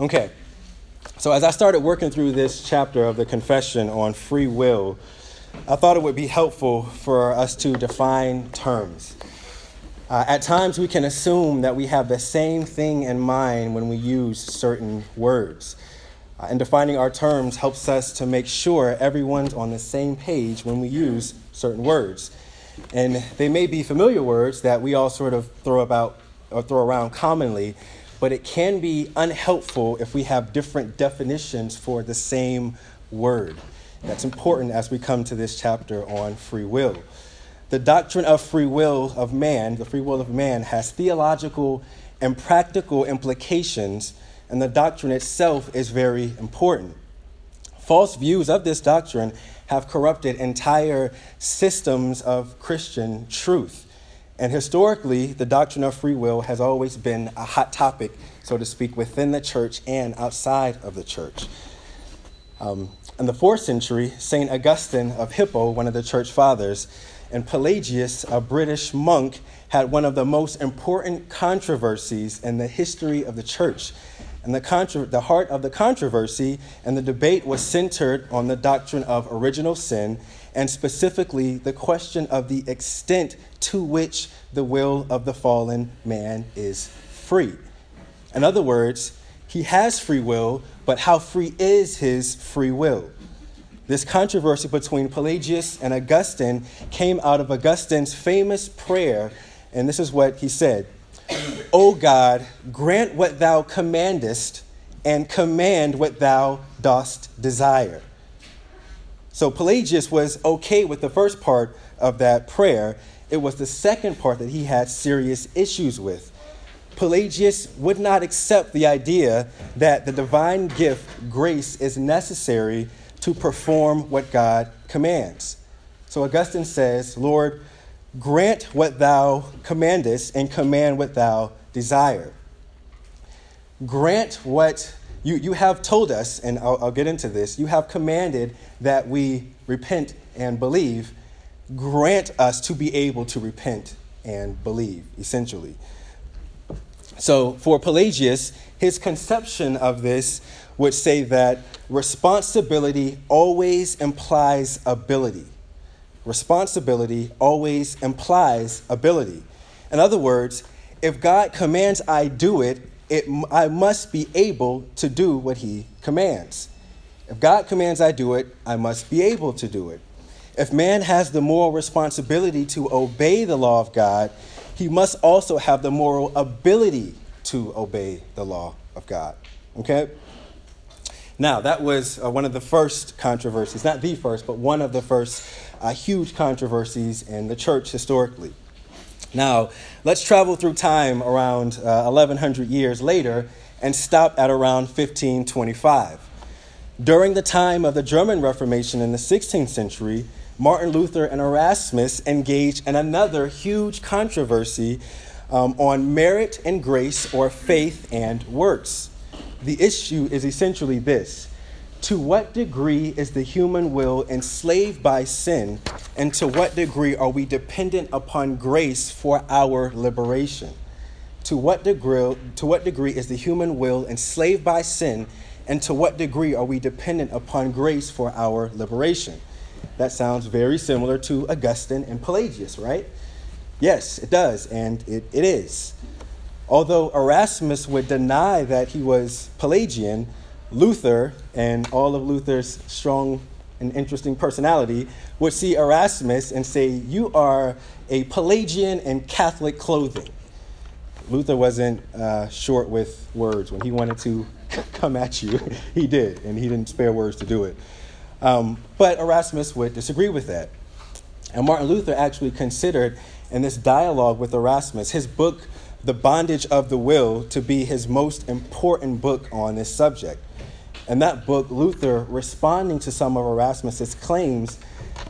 Okay, so as I started working through this chapter of the confession on free will, I thought it would be helpful for us to define terms. Uh, at times, we can assume that we have the same thing in mind when we use certain words. Uh, and defining our terms helps us to make sure everyone's on the same page when we use certain words. And they may be familiar words that we all sort of throw about or throw around commonly, but it can be unhelpful if we have different definitions for the same word. That's important as we come to this chapter on free will. The doctrine of free will of man, the free will of man, has theological and practical implications, and the doctrine itself is very important. False views of this doctrine have corrupted entire systems of Christian truth. And historically, the doctrine of free will has always been a hot topic, so to speak, within the church and outside of the church. Um, in the fourth century, St. Augustine of Hippo, one of the church fathers, and Pelagius, a British monk, had one of the most important controversies in the history of the church. And the, contra- the heart of the controversy and the debate was centered on the doctrine of original sin, and specifically the question of the extent to which the will of the fallen man is free. In other words, he has free will, but how free is his free will? This controversy between Pelagius and Augustine came out of Augustine's famous prayer, and this is what he said O God, grant what thou commandest, and command what thou dost desire. So Pelagius was okay with the first part of that prayer. It was the second part that he had serious issues with. Pelagius would not accept the idea that the divine gift, grace, is necessary to perform what God commands. So Augustine says, Lord, grant what thou commandest and command what thou desire. Grant what you, you have told us, and I'll, I'll get into this, you have commanded that we repent and believe. Grant us to be able to repent and believe, essentially. So for Pelagius, his conception of this would say that responsibility always implies ability. Responsibility always implies ability. In other words, if God commands I do it, it, I must be able to do what he commands. If God commands I do it, I must be able to do it. If man has the moral responsibility to obey the law of God, he must also have the moral ability to obey the law of God. Okay? Now, that was uh, one of the first controversies, not the first, but one of the first uh, huge controversies in the church historically. Now, let's travel through time around uh, 1100 years later and stop at around 1525. During the time of the German Reformation in the 16th century, Martin Luther and Erasmus engaged in another huge controversy um, on merit and grace or faith and works. The issue is essentially this To what degree is the human will enslaved by sin, and to what degree are we dependent upon grace for our liberation? To what degree, to what degree is the human will enslaved by sin, and to what degree are we dependent upon grace for our liberation? That sounds very similar to Augustine and Pelagius, right? Yes, it does, and it, it is. Although Erasmus would deny that he was Pelagian, Luther and all of Luther's strong and interesting personality would see Erasmus and say, You are a Pelagian in Catholic clothing. Luther wasn't uh, short with words. When he wanted to come at you, he did, and he didn't spare words to do it. Um, but Erasmus would disagree with that. And Martin Luther actually considered in this dialogue with Erasmus his book, The Bondage of the Will, to be his most important book on this subject. In that book, Luther, responding to some of Erasmus's claims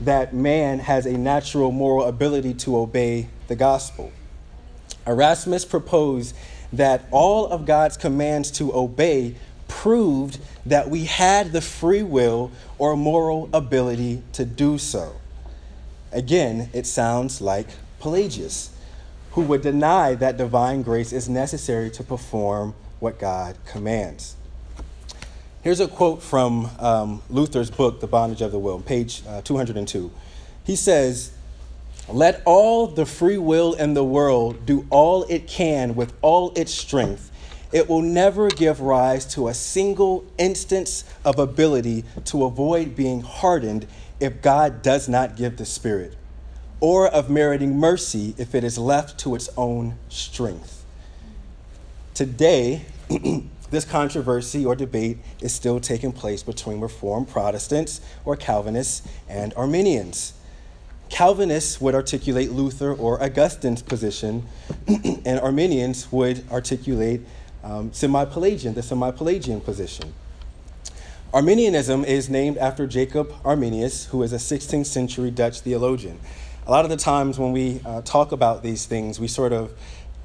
that man has a natural moral ability to obey the gospel. Erasmus proposed that all of God's commands to obey proved that we had the free will or moral ability to do so. Again, it sounds like Pelagius, who would deny that divine grace is necessary to perform what God commands. Here's a quote from um, Luther's book, The Bondage of the Will, page uh, 202. He says, Let all the free will in the world do all it can with all its strength. It will never give rise to a single instance of ability to avoid being hardened if God does not give the Spirit, or of meriting mercy if it is left to its own strength. Today, this controversy or debate is still taking place between Reformed Protestants or Calvinists and Arminians. Calvinists would articulate Luther or Augustine's position, and Arminians would articulate um, semi Pelagian, the semi Pelagian position. Arminianism is named after Jacob Arminius, who is a 16th century Dutch theologian. A lot of the times when we uh, talk about these things, we sort of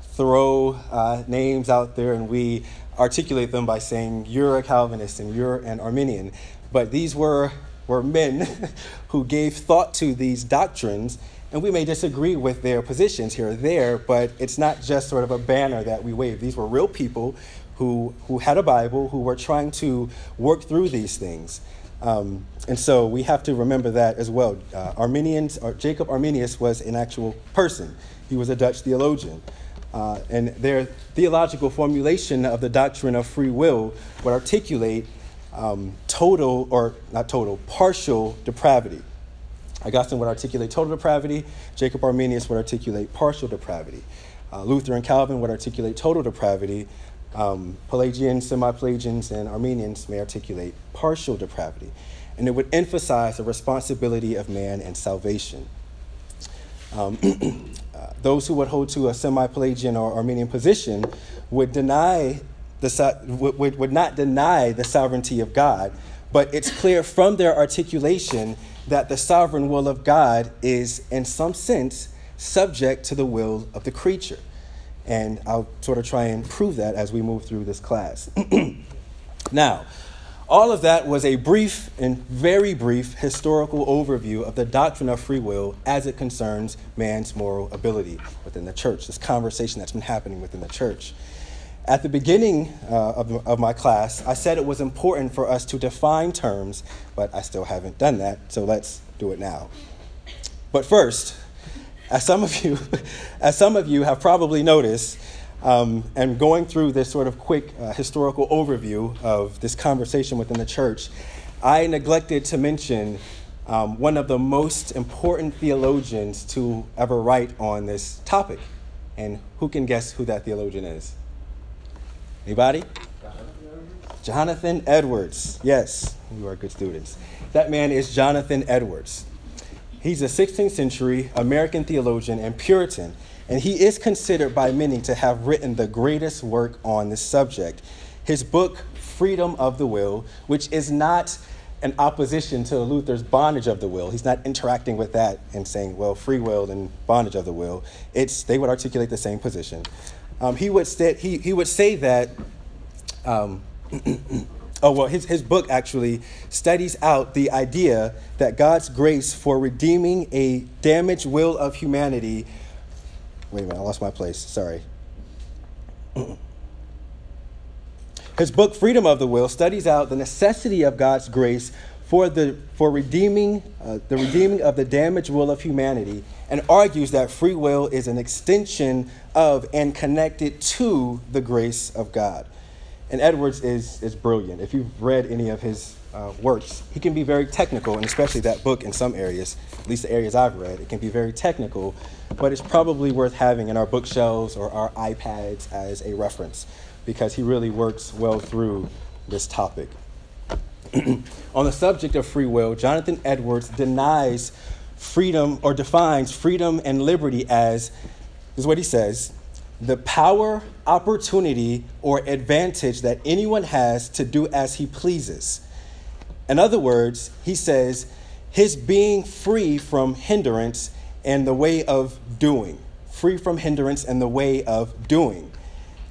throw uh, names out there and we articulate them by saying you're a Calvinist and you're an Arminian. But these were, were men who gave thought to these doctrines, and we may disagree with their positions here or there, but it's not just sort of a banner that we wave. These were real people who, who had a Bible, who were trying to work through these things. Um, and so we have to remember that as well. Uh, Arminians, or Jacob Arminius was an actual person. He was a Dutch theologian. Uh, and their theological formulation of the doctrine of free will would articulate um, total, or not total, partial depravity. Augustine would articulate total depravity, Jacob Arminius would articulate partial depravity. Uh, Luther and Calvin would articulate total depravity. Um, Pelagians, semi Pelagians, and Arminians may articulate partial depravity. And it would emphasize the responsibility of man and salvation. Um, those who would hold to a semi-Pelagian or Arminian position would deny the would, would not deny the sovereignty of God, but it's clear from their articulation that the sovereign will of God is, in some sense, subject to the will of the creature. And I'll sort of try and prove that as we move through this class. now, all of that was a brief and very brief historical overview of the doctrine of free will as it concerns man's moral ability within the church, this conversation that's been happening within the church. At the beginning uh, of, of my class, I said it was important for us to define terms, but I still haven't done that, so let's do it now. But first, as some of you, as some of you have probably noticed, um, and going through this sort of quick uh, historical overview of this conversation within the church, I neglected to mention um, one of the most important theologians to ever write on this topic. And who can guess who that theologian is? Anybody? Jonathan Edwards. Yes, you are good students. That man is Jonathan Edwards. He's a 16th century American theologian and Puritan and he is considered by many to have written the greatest work on this subject. His book, Freedom of the Will, which is not an opposition to Luther's bondage of the will. He's not interacting with that and saying, well, free will and bondage of the will. It's, they would articulate the same position. Um, he, would he, he would say that, um, oh, well, his, his book actually studies out the idea that God's grace for redeeming a damaged will of humanity Wait a minute, I lost my place. Sorry. His book, Freedom of the Will, studies out the necessity of God's grace for, the, for redeeming, uh, the redeeming of the damaged will of humanity and argues that free will is an extension of and connected to the grace of God. And Edwards is, is brilliant. If you've read any of his uh, works. He can be very technical, and especially that book in some areas, at least the areas I've read, it can be very technical, but it's probably worth having in our bookshelves or our iPads as a reference because he really works well through this topic. On the subject of free will, Jonathan Edwards denies freedom or defines freedom and liberty as is what he says the power, opportunity, or advantage that anyone has to do as he pleases in other words, he says his being free from hindrance and the way of doing. Free from hindrance and the way of doing.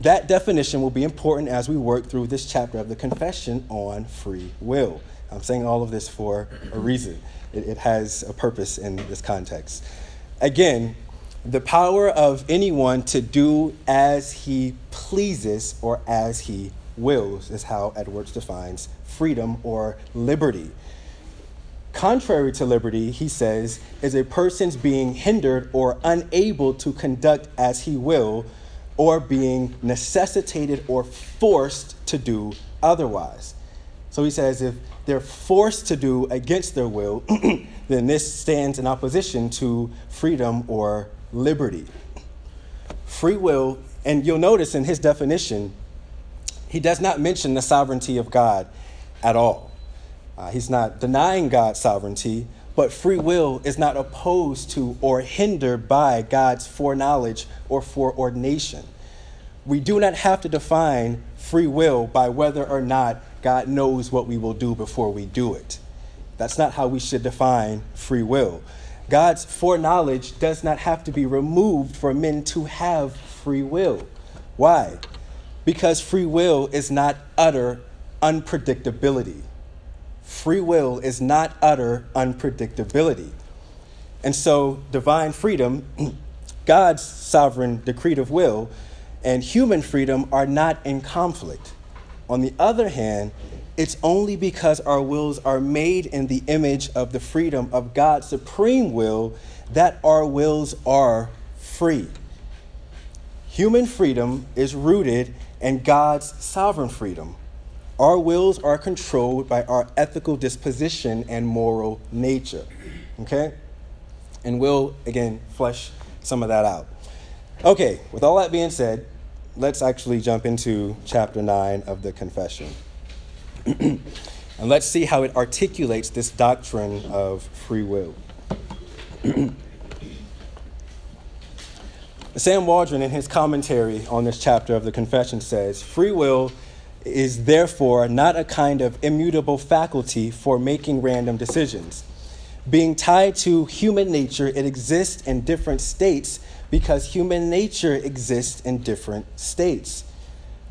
That definition will be important as we work through this chapter of the Confession on Free Will. I'm saying all of this for a reason, it, it has a purpose in this context. Again, the power of anyone to do as he pleases or as he wills, is how Edwards defines freedom or liberty. Contrary to liberty, he says, is a person's being hindered or unable to conduct as he will, or being necessitated or forced to do otherwise. So he says, if they're forced to do against their will, then this stands in opposition to freedom or liberty. Free will, and you'll notice in his definition, he does not mention the sovereignty of God at all. Uh, he's not denying God's sovereignty, but free will is not opposed to or hindered by God's foreknowledge or foreordination. We do not have to define free will by whether or not God knows what we will do before we do it. That's not how we should define free will. God's foreknowledge does not have to be removed for men to have free will. Why? Because free will is not utter unpredictability. Free will is not utter unpredictability. And so, divine freedom, God's sovereign decretive will, and human freedom are not in conflict. On the other hand, it's only because our wills are made in the image of the freedom of God's supreme will that our wills are free. Human freedom is rooted in God's sovereign freedom. Our wills are controlled by our ethical disposition and moral nature. Okay? And we'll, again, flesh some of that out. Okay, with all that being said, let's actually jump into chapter 9 of the confession. and let's see how it articulates this doctrine of free will. Sam Waldron, in his commentary on this chapter of the confession, says free will is therefore not a kind of immutable faculty for making random decisions. Being tied to human nature, it exists in different states because human nature exists in different states.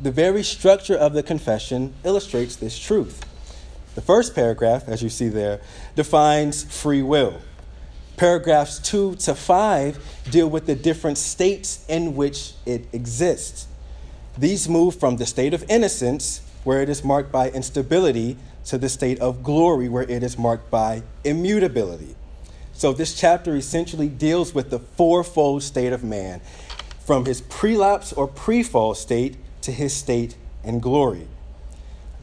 The very structure of the confession illustrates this truth. The first paragraph, as you see there, defines free will. Paragraphs 2 to 5 deal with the different states in which it exists. These move from the state of innocence, where it is marked by instability, to the state of glory, where it is marked by immutability. So, this chapter essentially deals with the fourfold state of man, from his prelapse or pre fall state to his state and glory.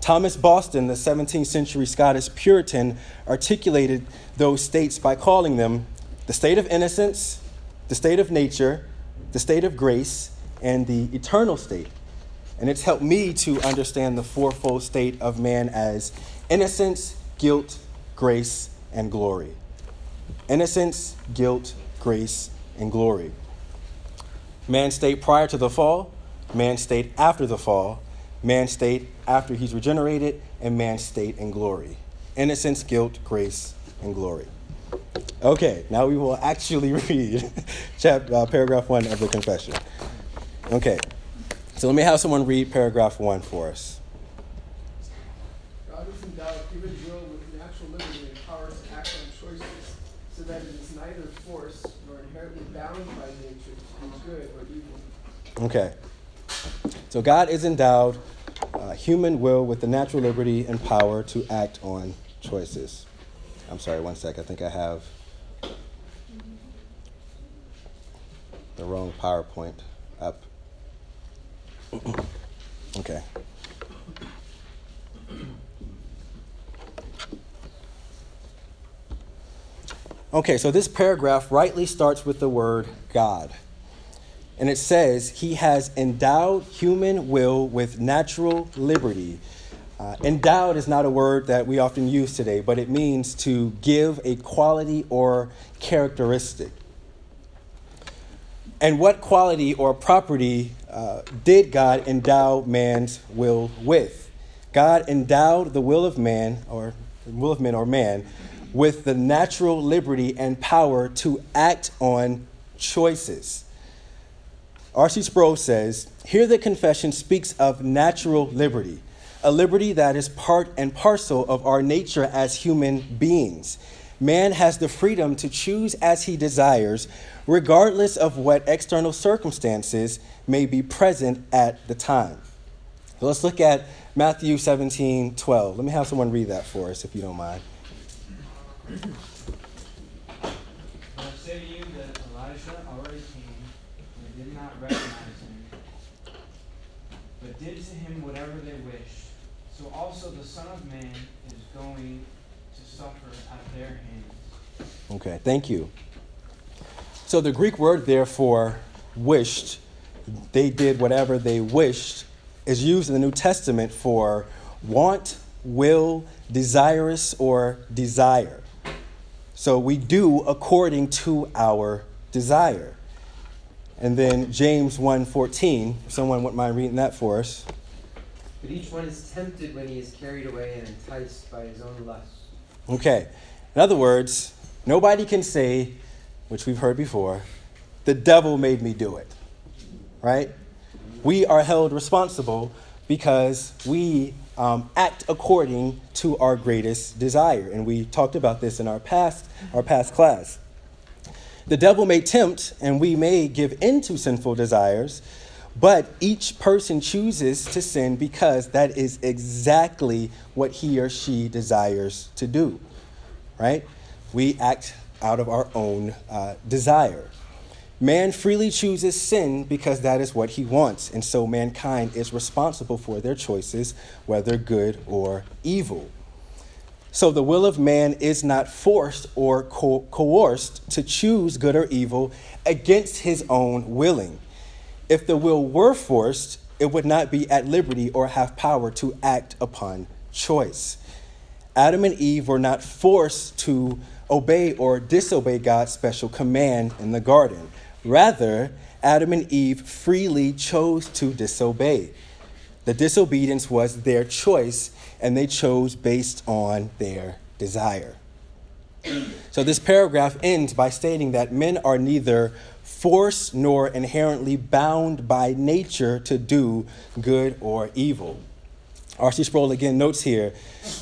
Thomas Boston, the 17th century Scottish Puritan, articulated those states by calling them the state of innocence, the state of nature, the state of grace, and the eternal state. And it's helped me to understand the fourfold state of man as innocence, guilt, grace, and glory innocence, guilt, grace, and glory. Man state prior to the fall, man state after the fall, man state after he's regenerated, and man state in glory. Innocence, guilt, grace, and glory. Okay, now we will actually read chapter, uh, paragraph one of the confession. Okay, so let me have someone read paragraph one for us. God is endowed given will with natural liberty and power to act on choices so that it is neither forced nor inherently bound by nature to do good or evil. Okay. So God is endowed uh, human will with the natural liberty and power to act on choices. I'm sorry, one sec. I think I have the wrong PowerPoint up. okay. Okay, so this paragraph rightly starts with the word God. And it says, He has endowed human will with natural liberty. Uh, endowed is not a word that we often use today, but it means to give a quality or characteristic. And what quality or property uh, did God endow man's will with? God endowed the will of man, or the will of man or man, with the natural liberty and power to act on choices. R.C. Sproul says, Here the confession speaks of natural liberty, a liberty that is part and parcel of our nature as human beings. Man has the freedom to choose as he desires, regardless of what external circumstances may be present at the time. let's look at Matthew 17 12. Let me have someone read that for us, if you don't mind. I say to you that Elijah already came, and they did not recognize him, but did to him whatever they wished. So also the Son of Man is going to suffer at their hands. Okay, thank you. So the Greek word therefore, wished, they did whatever they wished, is used in the New Testament for want, will, desirous, or desire. So we do according to our desire. And then James 1:14, someone wouldn't mind reading that for us. But each one is tempted when he is carried away and enticed by his own lust. Okay. In other words, nobody can say, which we've heard before, the devil made me do it. Right? We are held responsible because we um, act according to our greatest desire. And we talked about this in our past, our past class. The devil may tempt and we may give in to sinful desires, but each person chooses to sin because that is exactly what he or she desires to do, right? We act out of our own uh, desire. Man freely chooses sin because that is what he wants, and so mankind is responsible for their choices, whether good or evil. So the will of man is not forced or co- coerced to choose good or evil against his own willing. If the will were forced, it would not be at liberty or have power to act upon choice. Adam and Eve were not forced to obey or disobey God's special command in the garden. Rather, Adam and Eve freely chose to disobey. The disobedience was their choice, and they chose based on their desire. So, this paragraph ends by stating that men are neither forced nor inherently bound by nature to do good or evil. R.C. Sproul again notes here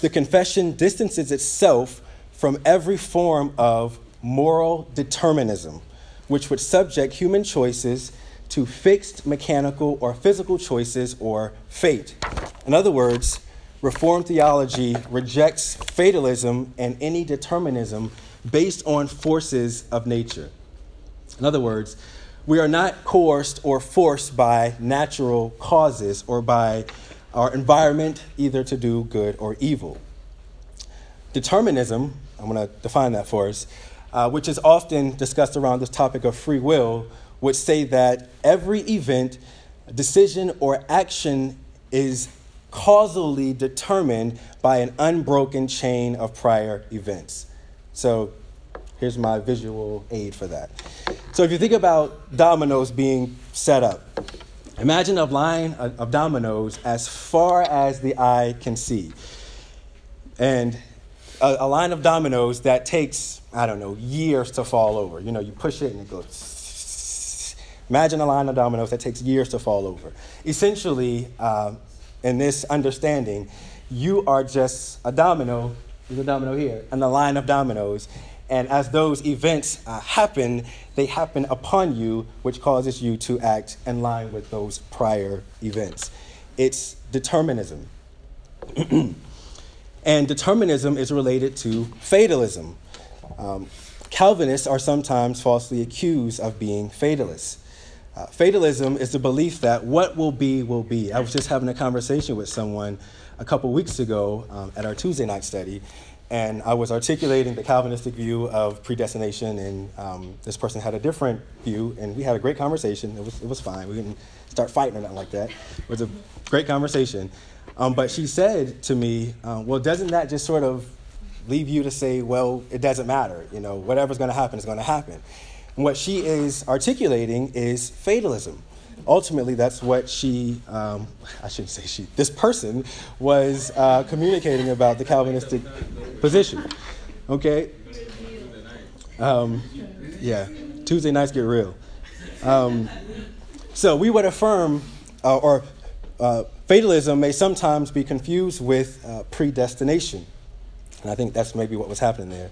the confession distances itself from every form of moral determinism which would subject human choices to fixed mechanical or physical choices or fate. In other words, Reformed theology rejects fatalism and any determinism based on forces of nature. In other words, we are not coerced or forced by natural causes or by our environment either to do good or evil. Determinism, I'm going to define that for us, uh, which is often discussed around this topic of free will, would say that every event, decision, or action is causally determined by an unbroken chain of prior events. So here's my visual aid for that. So if you think about dominoes being set up, imagine a line of dominoes as far as the eye can see. And a, a line of dominoes that takes, I don't know, years to fall over. You know, you push it and it goes. Imagine a line of dominoes that takes years to fall over. Essentially, uh, in this understanding, you are just a domino, there's a domino here, and a line of dominoes. And as those events uh, happen, they happen upon you, which causes you to act in line with those prior events. It's determinism. And determinism is related to fatalism. Um, Calvinists are sometimes falsely accused of being fatalists. Uh, fatalism is the belief that what will be, will be. I was just having a conversation with someone a couple weeks ago um, at our Tuesday night study, and I was articulating the Calvinistic view of predestination, and um, this person had a different view, and we had a great conversation. It was, it was fine. We didn't start fighting or nothing like that. It was a great conversation. Um, but she said to me, uh, well, doesn't that just sort of leave you to say, well, it doesn't matter. You know, whatever's going to happen is going to happen. And what she is articulating is fatalism. Ultimately, that's what she, um, I shouldn't say she, this person was uh, communicating about the Calvinistic position. Okay? Um, yeah, Tuesday nights get real. Um, so we would affirm, uh, or uh, fatalism may sometimes be confused with uh, predestination. And I think that's maybe what was happening there.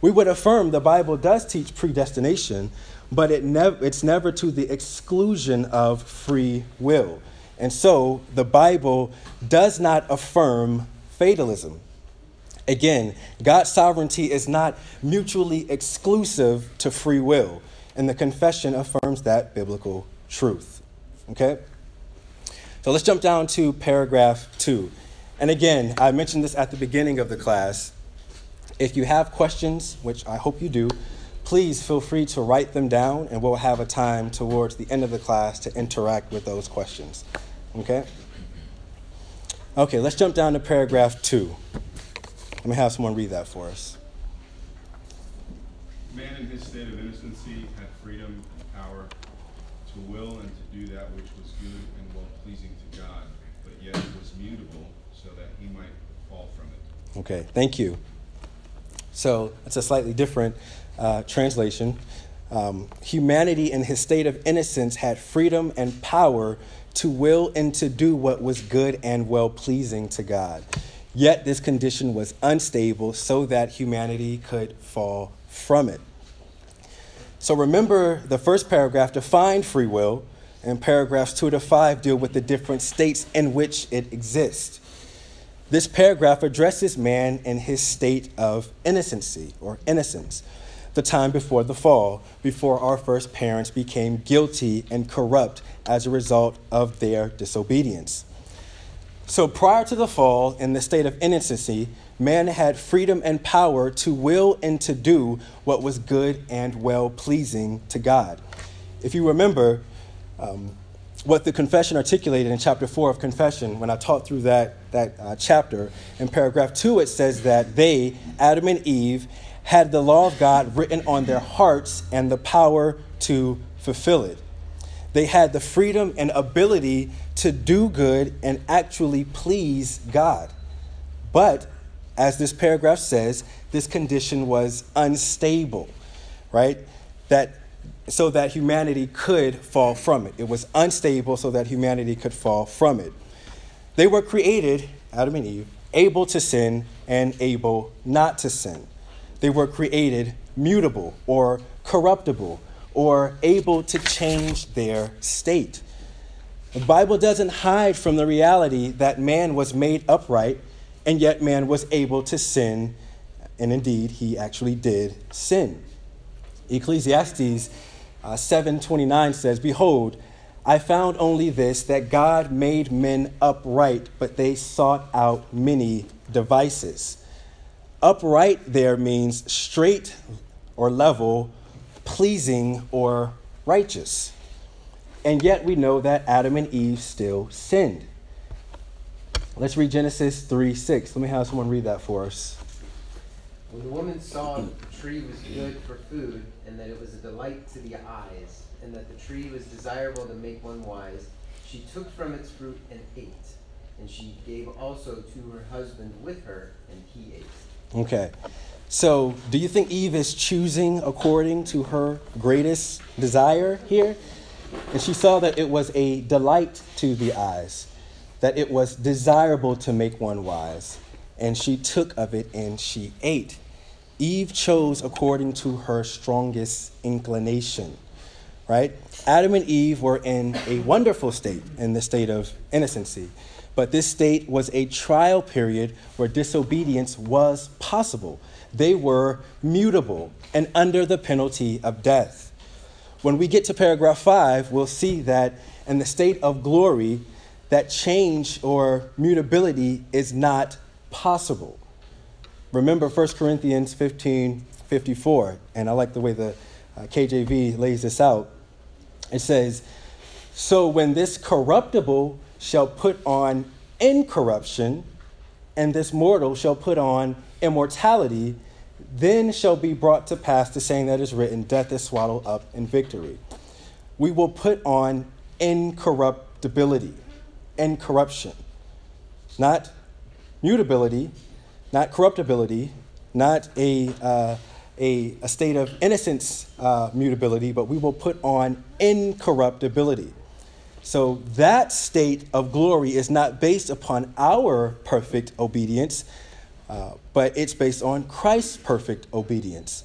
We would affirm the Bible does teach predestination, but it nev- it's never to the exclusion of free will. And so the Bible does not affirm fatalism. Again, God's sovereignty is not mutually exclusive to free will, and the confession affirms that biblical truth. Okay? So let's jump down to paragraph two. And again, I mentioned this at the beginning of the class. If you have questions, which I hope you do, please feel free to write them down, and we'll have a time towards the end of the class to interact with those questions. Okay? Okay, let's jump down to paragraph two. Let me have someone read that for us. Man in his state of innocency had freedom and power to will and to do that which was good and well pleasing to God, but yet was mutable so that he might fall from it. Okay, thank you. So it's a slightly different uh, translation. Um, humanity in his state of innocence had freedom and power to will and to do what was good and well pleasing to God. Yet this condition was unstable so that humanity could fall from it. So remember the first paragraph defined free will, and paragraphs two to five deal with the different states in which it exists. This paragraph addresses man in his state of innocency or innocence, the time before the fall, before our first parents became guilty and corrupt as a result of their disobedience. So prior to the fall, in the state of innocency, man had freedom and power to will and to do what was good and well pleasing to God. If you remember um, what the confession articulated in chapter 4 of confession, when I taught through that, that uh, chapter, in paragraph 2, it says that they, Adam and Eve, had the law of God written on their hearts and the power to fulfill it. They had the freedom and ability to do good and actually please God. But as this paragraph says, this condition was unstable, right? That so that humanity could fall from it. It was unstable so that humanity could fall from it. They were created, Adam and Eve, able to sin and able not to sin. They were created mutable or corruptible or able to change their state. The Bible doesn't hide from the reality that man was made upright and yet man was able to sin, and indeed he actually did sin. Ecclesiastes uh, 7:29 says, "Behold, I found only this that God made men upright, but they sought out many devices." Upright there means straight or level, pleasing or righteous. And yet we know that Adam and Eve still sinned. Let's read Genesis 3 6. Let me have someone read that for us. When the woman saw the tree was good for food, and that it was a delight to the eyes, and that the tree was desirable to make one wise, she took from its fruit and ate. And she gave also to her husband with her, and he ate. Okay. So, do you think Eve is choosing according to her greatest desire here? And she saw that it was a delight to the eyes that it was desirable to make one wise, and she took of it and she ate. Eve chose according to her strongest inclination, right? Adam and Eve were in a wonderful state, in the state of innocency. But this state was a trial period where disobedience was possible. They were mutable and under the penalty of death. When we get to paragraph five, we'll see that in the state of glory, that change or mutability is not possible. Remember 1 Corinthians 15 54, and I like the way the uh, KJV lays this out. It says, So when this corruptible shall put on incorruption, and this mortal shall put on immortality, then shall be brought to pass the saying that is written, Death is swallowed up in victory. We will put on incorruptibility and corruption. Not mutability, not corruptibility, not a, uh, a, a, state of innocence uh, mutability, but we will put on incorruptibility. So that state of glory is not based upon our perfect obedience, uh, but it's based on Christ's perfect obedience.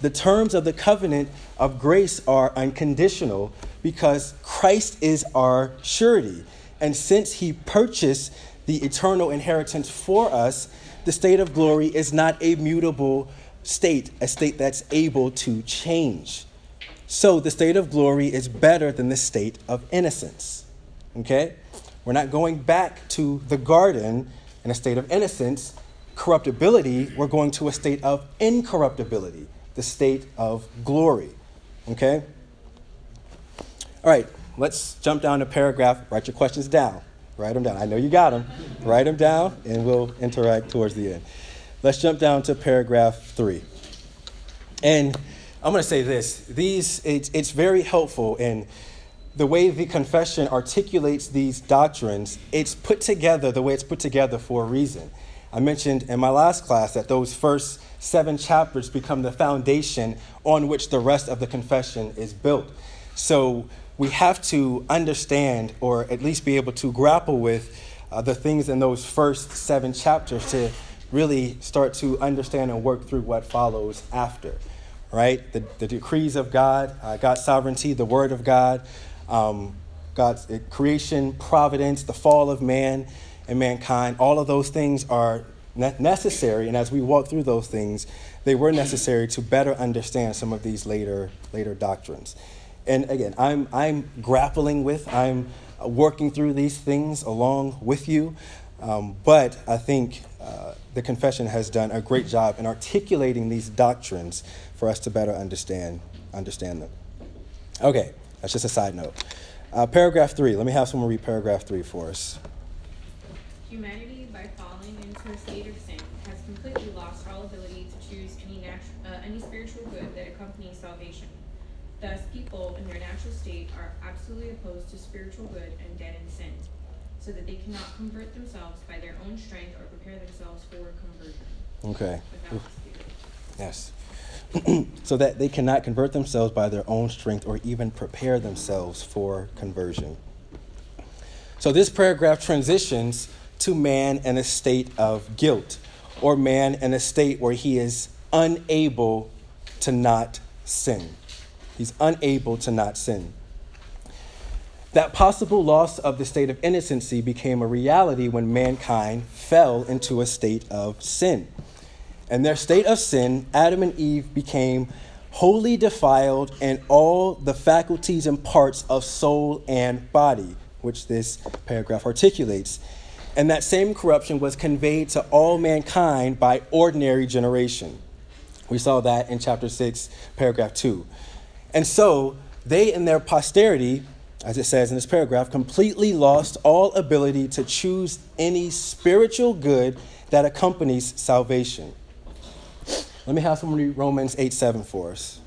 The terms of the covenant of grace are unconditional because Christ is our surety And since he purchased the eternal inheritance for us, the state of glory is not a mutable state, a state that's able to change. So the state of glory is better than the state of innocence. Okay? We're not going back to the garden in a state of innocence, corruptibility. We're going to a state of incorruptibility, the state of glory. Okay? All right, let's jump down to paragraph. Write your questions down. Write them down. I know you got them. Write them down, and we'll interact towards the end. Let's jump down to paragraph three. And I'm going to say this: these it's, it's very helpful in the way the confession articulates these doctrines. It's put together the way it's put together for a reason. I mentioned in my last class that those first seven chapters become the foundation on which the rest of the confession is built. So we have to understand, or at least be able to grapple with, uh, the things in those first seven chapters to really start to understand and work through what follows after. Right? The, the decrees of God, uh, God's sovereignty, the Word of God, um, God's uh, creation, providence, the fall of man and mankind, all of those things are necessary. And as we walk through those things, they were necessary to better understand some of these later, later doctrines and again, I'm, I'm grappling with, I'm working through these things along with you. Um, but I think uh, the confession has done a great job in articulating these doctrines for us to better understand, understand them. Okay, that's just a side note. Uh, paragraph three, let me have someone read paragraph three for us. Humanity, by falling into a state of sin, has completely lost all ability to choose any, natu- uh, any spiritual good that accompanies salvation. Thus, people in their natural state are absolutely opposed to spiritual good and dead in sin, so that they cannot convert themselves by their own strength or prepare themselves for conversion. Okay. Without the Spirit. Yes. so that they cannot convert themselves by their own strength or even prepare themselves for conversion. So this paragraph transitions to man in a state of guilt, or man in a state where he is unable to not sin. He's unable to not sin. That possible loss of the state of innocency became a reality when mankind fell into a state of sin. In their state of sin, Adam and Eve became wholly defiled in all the faculties and parts of soul and body, which this paragraph articulates. And that same corruption was conveyed to all mankind by ordinary generation. We saw that in chapter 6, paragraph 2. And so they and their posterity, as it says in this paragraph, completely lost all ability to choose any spiritual good that accompanies salvation. Let me have someone read Romans 8 7 for us.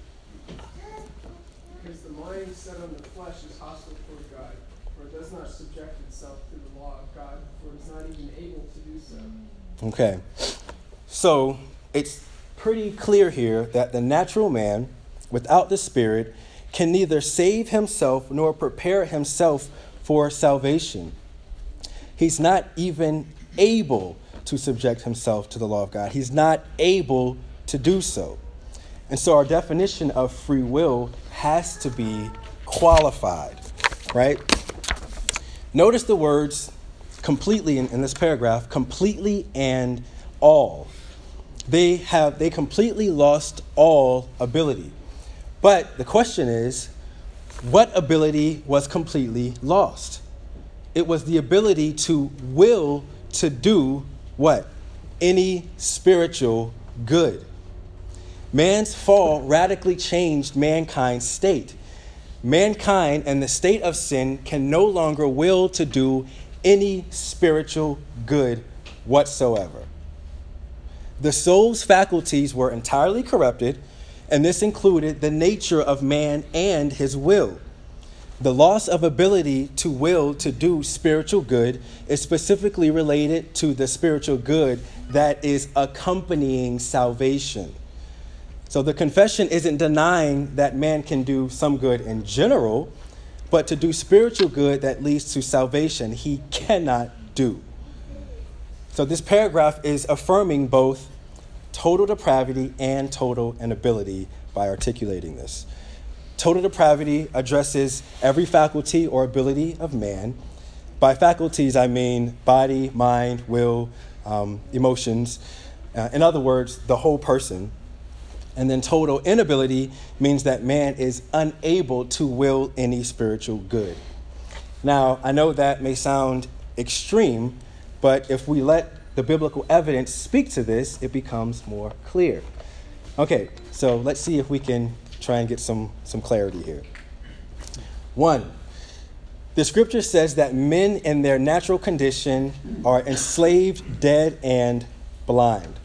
Because the mind set on the flesh is hostile toward God, for it does not subject itself to the law of God, for it is not even able to do so. Okay. So it's pretty clear here that the natural man without the Spirit can neither save himself nor prepare himself for salvation. He's not even able to subject himself to the law of God. He's not able to do so. And so our definition of free will has to be qualified, right? Notice the words completely in, in this paragraph completely and all. They have they completely lost all ability. But the question is what ability was completely lost? It was the ability to will to do what? Any spiritual good. Man's fall radically changed mankind's state. Mankind and the state of sin can no longer will to do any spiritual good whatsoever. The soul's faculties were entirely corrupted and this included the nature of man and his will. The loss of ability to will to do spiritual good is specifically related to the spiritual good that is accompanying salvation. So the confession isn't denying that man can do some good in general, but to do spiritual good that leads to salvation, he cannot do. So this paragraph is affirming both total depravity and total inability by articulating this. Total depravity addresses every faculty or ability of man. By faculties, I mean body, mind, will, um, emotions. Uh, in other words, the whole person. And then total inability means that man is unable to will any spiritual good. Now, I know that may sound extreme, but if we let the biblical evidence speak to this, it becomes more clear. Okay, so let's see if we can try and get some, some clarity here. One, the scripture says that men in their natural condition are enslaved, dead, and blind.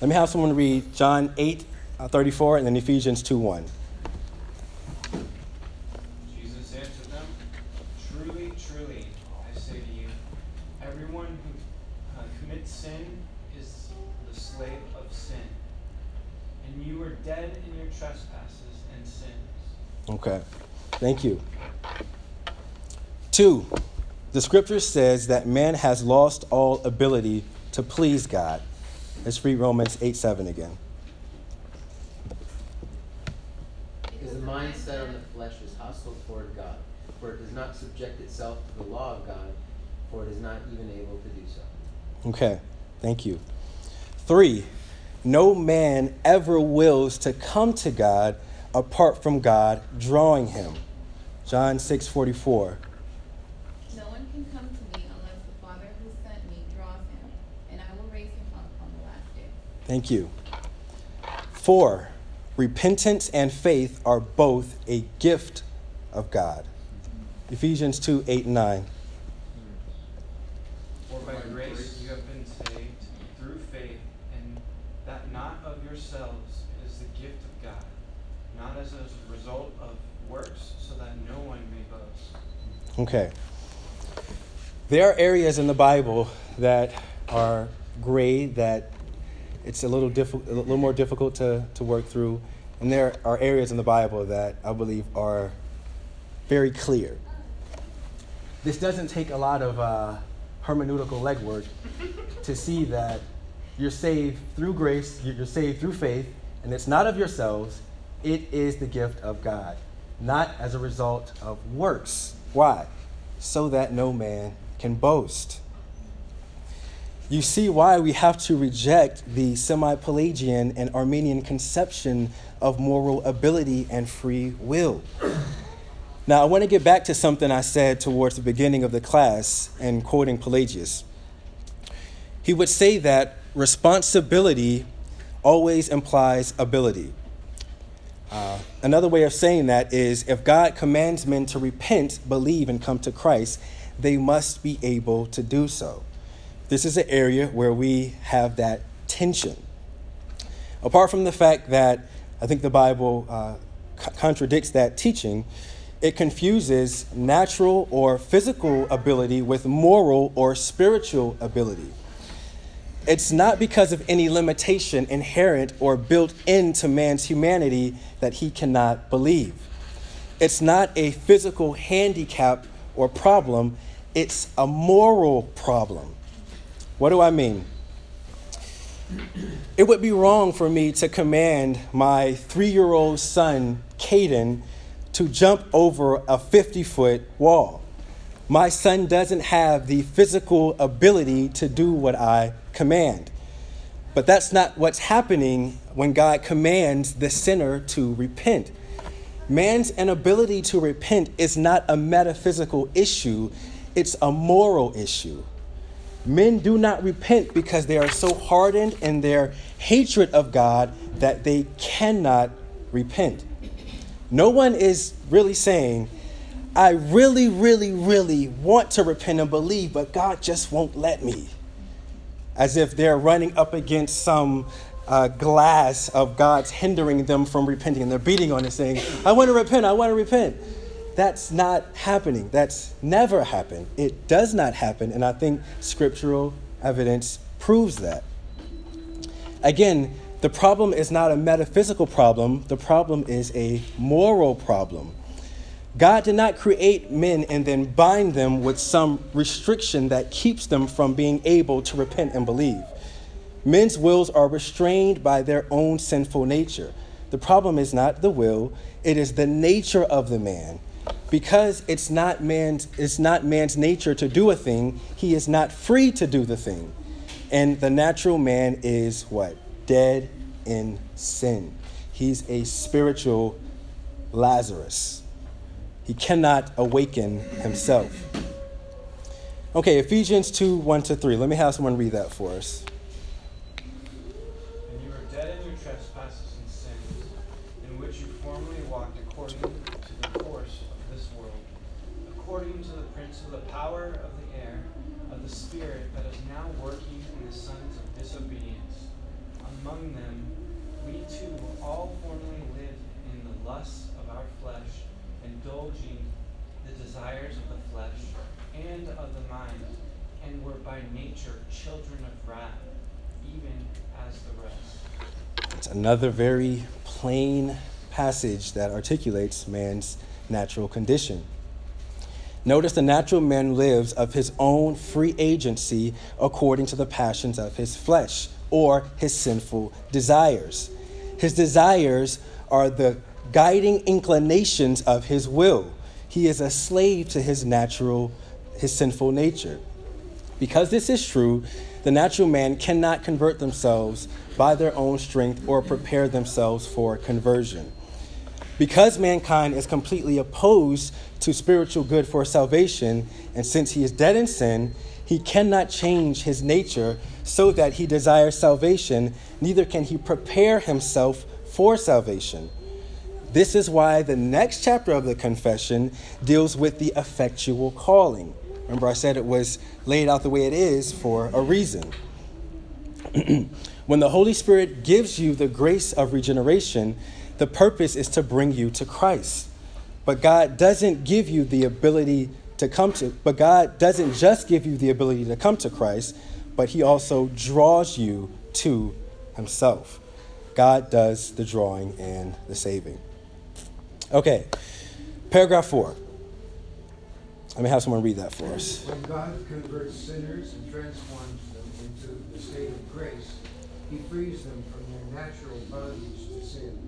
Let me have someone read John 8 uh, 34 and then Ephesians 2 1. Jesus answered them, Truly, truly, I say to you, everyone who uh, commits sin is the slave of sin. And you were dead in your trespasses and sins. Okay, thank you. Two, the scripture says that man has lost all ability to please God. Let's read Romans 8 7 again. Because the mind set on the flesh is hostile toward God, for it does not subject itself to the law of God, for it is not even able to do so. Okay, thank you. Three, no man ever wills to come to God apart from God drawing him. John 6 44. No one can come to me unless the Father who sent me draws him, and I will raise him up on the last day. Thank you. Four, repentance and faith are both a gift of God. Ephesians 2 8 and 9. For by grace you have been saved through faith, and that not of yourselves it is the gift of God, not as a result of works, so that no one may boast. Okay. There are areas in the Bible that are gray, that it's a little, diffi- a little more difficult to, to work through. And there are areas in the Bible that I believe are very clear. This doesn't take a lot of uh, hermeneutical legwork to see that you're saved through grace, you're saved through faith, and it's not of yourselves, it is the gift of God, not as a result of works. Why? So that no man can boast. You see why we have to reject the semi Pelagian and Arminian conception of moral ability and free will. Now, I want to get back to something I said towards the beginning of the class and quoting Pelagius. He would say that responsibility always implies ability. Uh, another way of saying that is if God commands men to repent, believe, and come to Christ, they must be able to do so. This is an area where we have that tension. Apart from the fact that I think the Bible uh, co- contradicts that teaching, it confuses natural or physical ability with moral or spiritual ability. It's not because of any limitation inherent or built into man's humanity that he cannot believe. It's not a physical handicap or problem, it's a moral problem. What do I mean? It would be wrong for me to command my three year old son, Caden, to jump over a 50 foot wall. My son doesn't have the physical ability to do what I command. But that's not what's happening when God commands the sinner to repent. Man's inability to repent is not a metaphysical issue, it's a moral issue. Men do not repent because they are so hardened in their hatred of God that they cannot repent. No one is really saying, I really, really, really want to repent and believe, but God just won't let me. As if they're running up against some uh, glass of God's hindering them from repenting, and they're beating on it saying, I want to repent, I want to repent. That's not happening. That's never happened. It does not happen, and I think scriptural evidence proves that. Again, the problem is not a metaphysical problem, the problem is a moral problem. God did not create men and then bind them with some restriction that keeps them from being able to repent and believe. Men's wills are restrained by their own sinful nature. The problem is not the will, it is the nature of the man. because it's not man's it's not man's nature to do a thing, he is not free to do the thing. And the natural man is what? Dead in sin. He's a spiritual Lazarus. He cannot awaken himself. Okay, Ephesians 2 1 to 3. Let me have someone read that for us. And you were dead in your trespasses and sins, in which you formerly walked according to the course of this world, according to the prince of the power of the air, of the spirit that is now working in the sons of disobedience. Among them, we too all formerly lived in the lusts of our flesh, indulging the desires of the flesh and of the mind, and were by nature children of wrath, even as the rest. It's another very plain passage that articulates man's natural condition. Notice the natural man lives of his own free agency according to the passions of his flesh or his sinful desires. His desires are the guiding inclinations of his will. He is a slave to his natural, his sinful nature. Because this is true, the natural man cannot convert themselves by their own strength or prepare themselves for conversion. Because mankind is completely opposed to spiritual good for salvation, and since he is dead in sin, he cannot change his nature so that he desires salvation, neither can he prepare himself for salvation. This is why the next chapter of the confession deals with the effectual calling. Remember, I said it was laid out the way it is for a reason. when the Holy Spirit gives you the grace of regeneration, the purpose is to bring you to Christ. But God doesn't give you the ability to come to, but God doesn't just give you the ability to come to Christ, but He also draws you to Himself. God does the drawing and the saving. Okay, paragraph four. Let me have someone read that for us. When God converts sinners and transforms them into the state of grace, he frees them from their natural bondage to sin.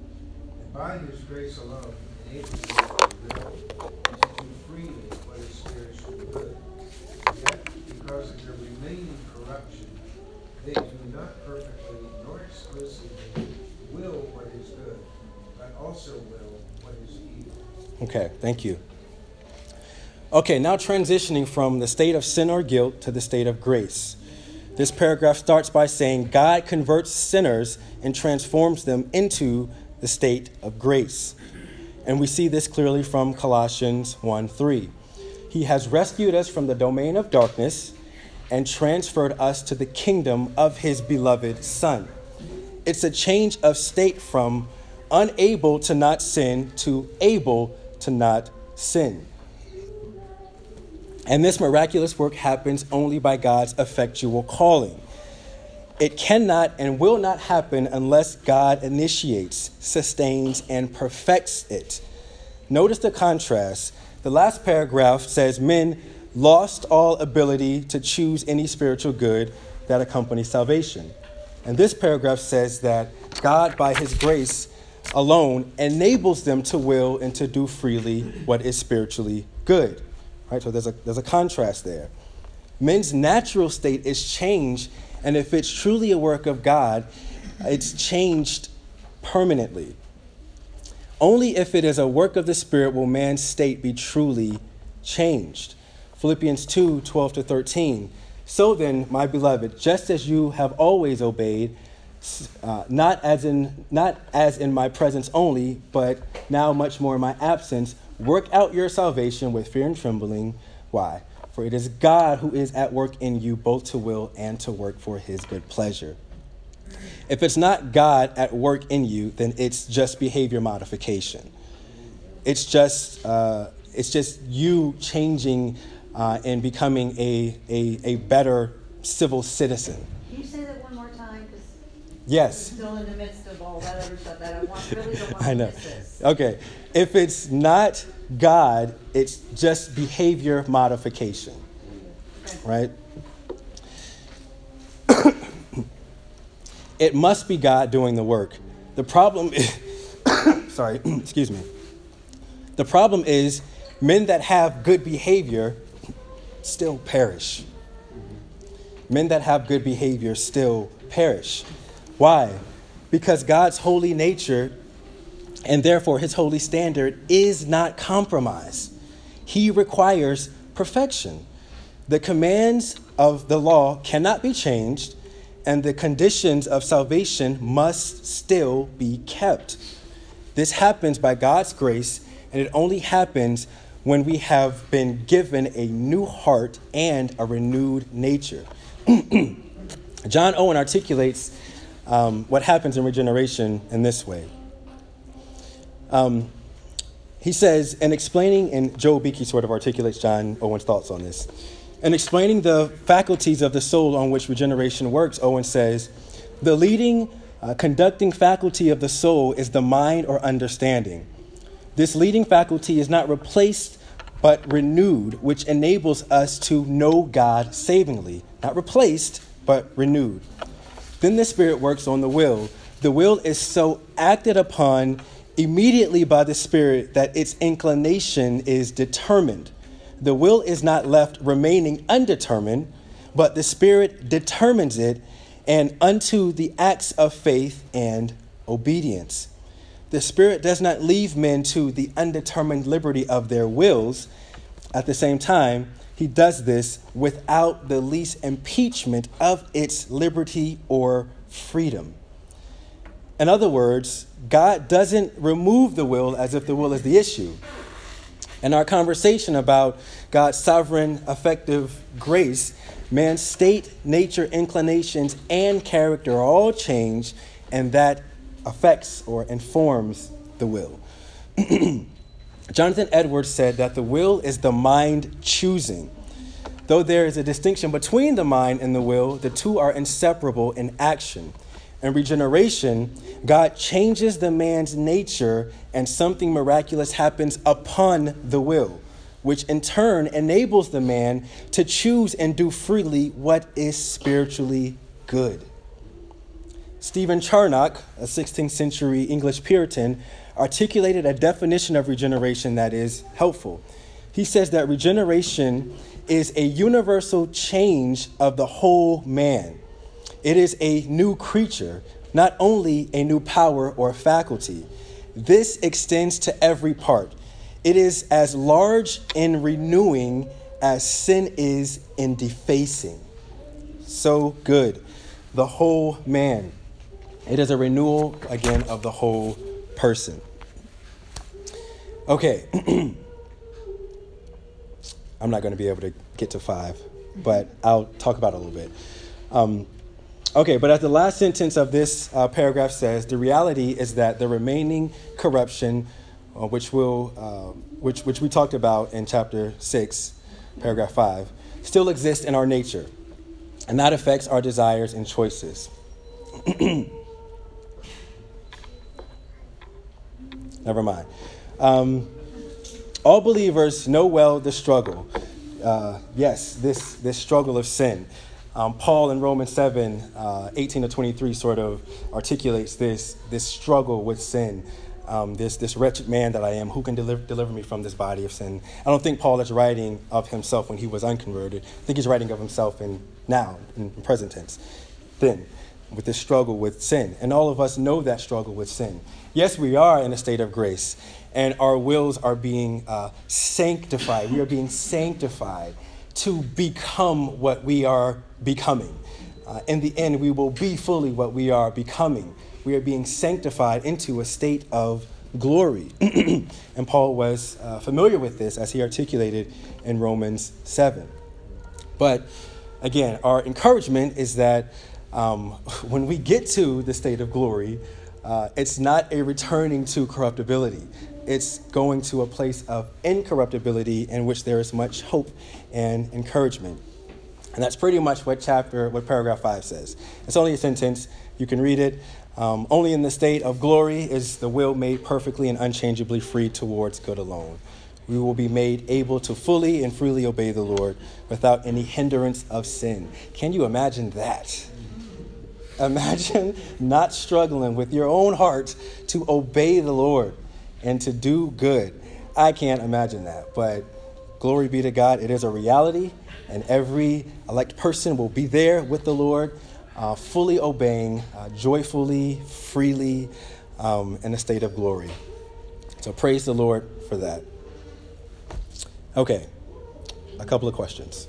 And by his grace alone, enables them to and to do freely what is spiritually good. Yet, because of their remaining corruption, they do not perfectly nor exclusively will what is good, but also will. Okay, thank you. Okay, now transitioning from the state of sin or guilt to the state of grace. This paragraph starts by saying God converts sinners and transforms them into the state of grace. And we see this clearly from Colossians 1 3. He has rescued us from the domain of darkness and transferred us to the kingdom of his beloved Son. It's a change of state from unable to not sin to able to not sin. And this miraculous work happens only by God's effectual calling. It cannot and will not happen unless God initiates, sustains, and perfects it. Notice the contrast. The last paragraph says men lost all ability to choose any spiritual good that accompanies salvation. And this paragraph says that God, by his grace alone, enables them to will and to do freely what is spiritually good. Right? So there's a, there's a contrast there. Men's natural state is changed, and if it's truly a work of God, it's changed permanently. Only if it is a work of the Spirit will man's state be truly changed. Philippians 2 12 to 13. So then, my beloved, just as you have always obeyed, uh, not, as in, not as in my presence only, but now much more in my absence, work out your salvation with fear and trembling. Why? For it is God who is at work in you both to will and to work for his good pleasure. If it's not God at work in you, then it's just behavior modification. It's just, uh, it's just you changing uh, and becoming a, a, a better civil citizen. Can you say that one more time? 'Cause Yes. I'm still in the midst of all that other stuff that I want, really don't want I know. Okay. If it's not God, it's just behavior modification, right? it must be God doing the work. The problem is, sorry, excuse me. The problem is Men that have good behavior still perish. Men that have good behavior still perish. Why? Because God's holy nature and therefore his holy standard is not compromised. He requires perfection. The commands of the law cannot be changed, and the conditions of salvation must still be kept. This happens by God's grace, and it only happens when we have been given a new heart and a renewed nature. John Owen articulates um, what happens in regeneration in this way. Um, he says, and explaining, and Joe Beeke sort of articulates John Owen's thoughts on this. In explaining the faculties of the soul on which regeneration works, Owen says, the leading uh, conducting faculty of the soul is the mind or understanding. This leading faculty is not replaced but renewed, which enables us to know God savingly. Not replaced, but renewed. Then the Spirit works on the will. The will is so acted upon immediately by the Spirit that its inclination is determined. The will is not left remaining undetermined, but the Spirit determines it and unto the acts of faith and obedience. The Spirit does not leave men to the undetermined liberty of their wills. At the same time, He does this without the least impeachment of its liberty or freedom. In other words, God doesn't remove the will as if the will is the issue. In our conversation about God's sovereign, effective grace, man's state, nature, inclinations, and character all change, and that affects or informs the will. Jonathan Edwards said that the will is the mind choosing. Though there is a distinction between the mind and the will, the two are inseparable in action. In regeneration, God changes the man's nature and something miraculous happens upon the will, which in turn enables the man to choose and do freely what is spiritually good. Stephen Charnock, a 16th century English Puritan, articulated a definition of regeneration that is helpful. He says that regeneration is a universal change of the whole man. It is a new creature, not only a new power or faculty. This extends to every part. It is as large in renewing as sin is in defacing. So good. The whole man. It is a renewal, again, of the whole person. Okay. I'm not going to be able to get to five, but I'll talk about it a little bit. Um, okay, but as the last sentence of this uh, paragraph says, the reality is that the remaining corruption, uh, which, will, uh, which, which we talked about in chapter 6, paragraph 5, still exists in our nature, and that affects our desires and choices. Never mind. Um, all believers know well the struggle. Uh, yes, this, this struggle of sin. Um, Paul in Romans 7, uh, 18 to 23 sort of articulates this, this struggle with sin. Um, this, this wretched man that I am, who can deliver, deliver me from this body of sin? I don't think Paul is writing of himself when he was unconverted. I think he's writing of himself in now, in present tense. Then, with this struggle with sin. And all of us know that struggle with sin. Yes, we are in a state of grace, and our wills are being uh, sanctified. We are being sanctified to become what we are becoming. Uh, in the end, we will be fully what we are becoming. We are being sanctified into a state of glory. and Paul was uh, familiar with this as he articulated in Romans 7. But again, our encouragement is that um, when we get to the state of glory, uh, it's not a returning to corruptibility. It's going to a place of incorruptibility in which there is much hope and encouragement. And that's pretty much what chapter, what paragraph 5 says. It's only a sentence. You can read it. Um, only in the state of glory is the will made perfectly and unchangeably free towards good alone. We will be made able to fully and freely obey the Lord without any hindrance of sin. Can you imagine that? Imagine not struggling with your own heart to obey the Lord and to do good. I can't imagine that. But glory be to God, it is a reality, and every elect person will be there with the Lord, uh, fully obeying, uh, joyfully, freely, um, in a state of glory. So praise the Lord for that. Okay, a couple of questions.